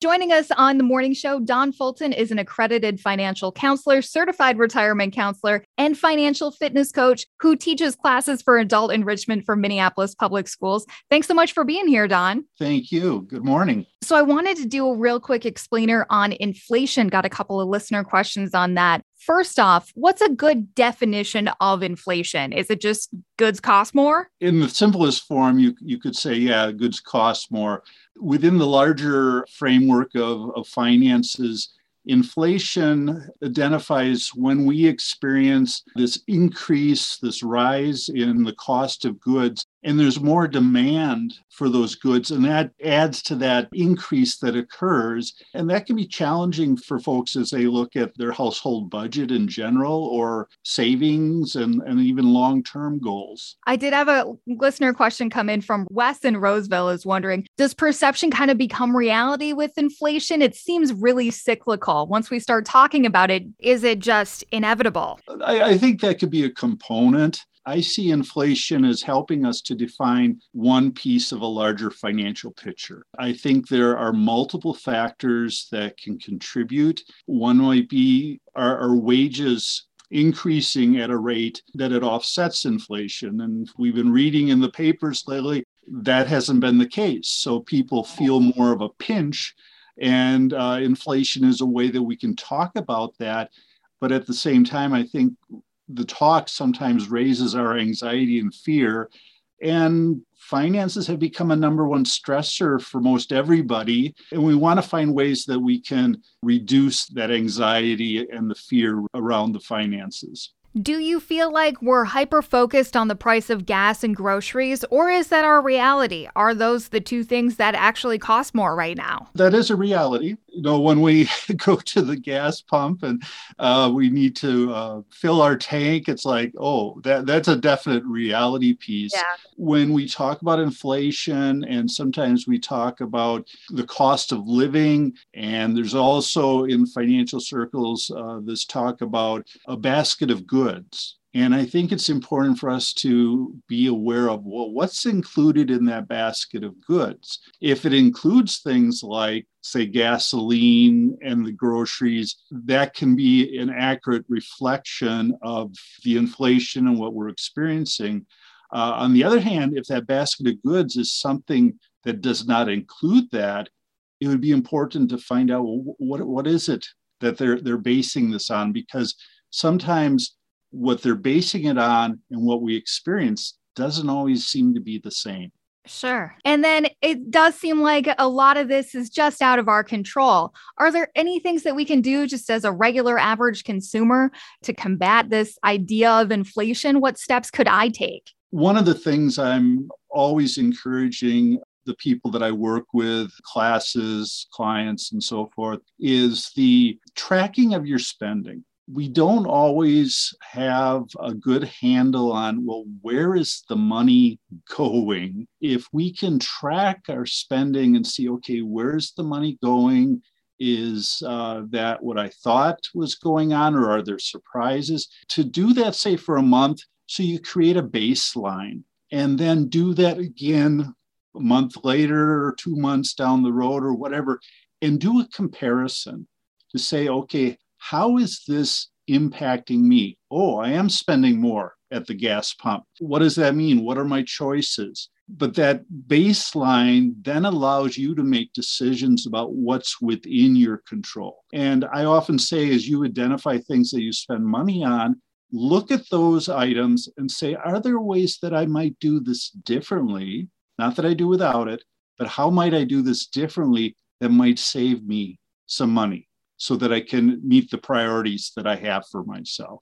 Joining us on the morning show, Don Fulton is an accredited financial counselor, certified retirement counselor, and financial fitness coach who teaches classes for adult enrichment for Minneapolis Public Schools. Thanks so much for being here, Don. Thank you. Good morning. So, I wanted to do a real quick explainer on inflation. Got a couple of listener questions on that. First off, what's a good definition of inflation? Is it just goods cost more? In the simplest form, you, you could say, yeah, goods cost more. Within the larger framework of, of finances, inflation identifies when we experience this increase, this rise in the cost of goods and there's more demand for those goods and that adds to that increase that occurs. And that can be challenging for folks as they look at their household budget in general or savings and, and even long-term goals. I did have a listener question come in from wes in roseville is wondering does perception kind of become reality with inflation? It seems really cyclical. Once we start talking about it is it just inevitable? I, I think that could be a component I see inflation as helping us to define one piece of a larger financial picture. I think there are multiple factors that can contribute. One might be our, our wages increasing at a rate that it offsets inflation. And we've been reading in the papers lately that hasn't been the case. So people feel more of a pinch, and uh, inflation is a way that we can talk about that. But at the same time, I think the talk sometimes raises our anxiety and fear. And finances have become a number one stressor for most everybody. And we want to find ways that we can reduce that anxiety and the fear around the finances. Do you feel like we're hyper focused on the price of gas and groceries, or is that our reality? Are those the two things that actually cost more right now? That is a reality. You know, when we go to the gas pump and uh, we need to uh, fill our tank, it's like, oh, that, that's a definite reality piece. Yeah. When we talk about inflation, and sometimes we talk about the cost of living, and there's also in financial circles uh, this talk about a basket of goods goods. And I think it's important for us to be aware of well, what's included in that basket of goods. If it includes things like, say, gasoline and the groceries, that can be an accurate reflection of the inflation and what we're experiencing. Uh, on the other hand, if that basket of goods is something that does not include that, it would be important to find out well, what, what is it that they're, they're basing this on because sometimes what they're basing it on and what we experience doesn't always seem to be the same. Sure. And then it does seem like a lot of this is just out of our control. Are there any things that we can do just as a regular average consumer to combat this idea of inflation? What steps could I take? One of the things I'm always encouraging the people that I work with, classes, clients, and so forth, is the tracking of your spending we don't always have a good handle on well where is the money going? If we can track our spending and see okay where's the money going? Is uh, that what i thought was going on or are there surprises? To do that say for a month so you create a baseline and then do that again a month later or two months down the road or whatever and do a comparison to say okay how is this impacting me? Oh, I am spending more at the gas pump. What does that mean? What are my choices? But that baseline then allows you to make decisions about what's within your control. And I often say, as you identify things that you spend money on, look at those items and say, are there ways that I might do this differently? Not that I do without it, but how might I do this differently that might save me some money? So that I can meet the priorities that I have for myself.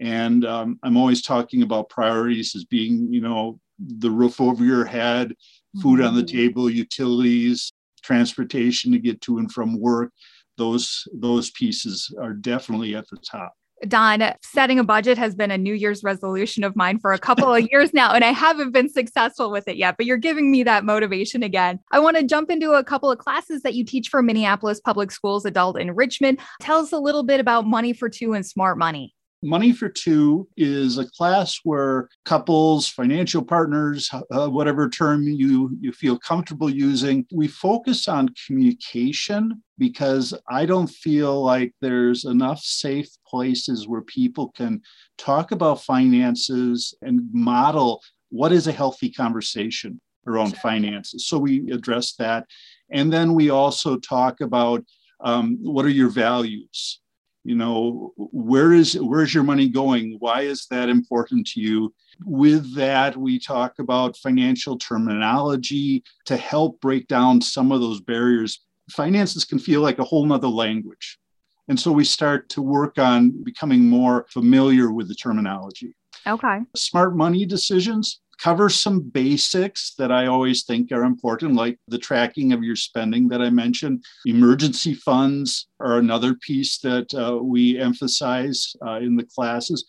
And um, I'm always talking about priorities as being, you know, the roof over your head, food mm-hmm. on the mm-hmm. table, utilities, transportation to get to and from work. Those those pieces are definitely at the top. Don, setting a budget has been a New Year's resolution of mine for a couple of years now, and I haven't been successful with it yet, but you're giving me that motivation again. I want to jump into a couple of classes that you teach for Minneapolis Public Schools Adult Enrichment. Tell us a little bit about Money for Two and Smart Money. Money for Two is a class where couples, financial partners, uh, whatever term you, you feel comfortable using, we focus on communication because I don't feel like there's enough safe places where people can talk about finances and model what is a healthy conversation around finances. So we address that. And then we also talk about um, what are your values? You know, where is where's your money going? Why is that important to you? With that, we talk about financial terminology to help break down some of those barriers. Finances can feel like a whole nother language. And so we start to work on becoming more familiar with the terminology. Okay. Smart money decisions cover some basics that I always think are important, like the tracking of your spending that I mentioned. Emergency funds are another piece that uh, we emphasize uh, in the classes,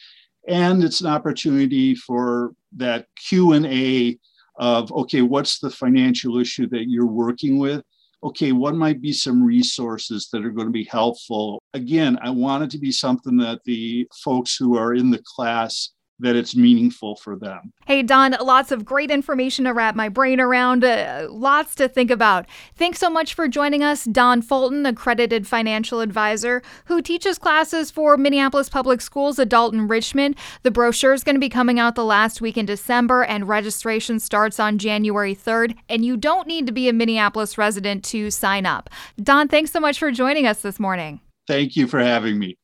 and it's an opportunity for that Q and A of okay, what's the financial issue that you're working with? Okay, what might be some resources that are going to be helpful? Again, I want it to be something that the folks who are in the class that it's meaningful for them. Hey, Don, lots of great information to wrap my brain around, uh, lots to think about. Thanks so much for joining us, Don Fulton, accredited financial advisor who teaches classes for Minneapolis Public Schools Adult Enrichment. The brochure is going to be coming out the last week in December, and registration starts on January 3rd. And you don't need to be a Minneapolis resident to sign up. Don, thanks so much for joining us this morning. Thank you for having me.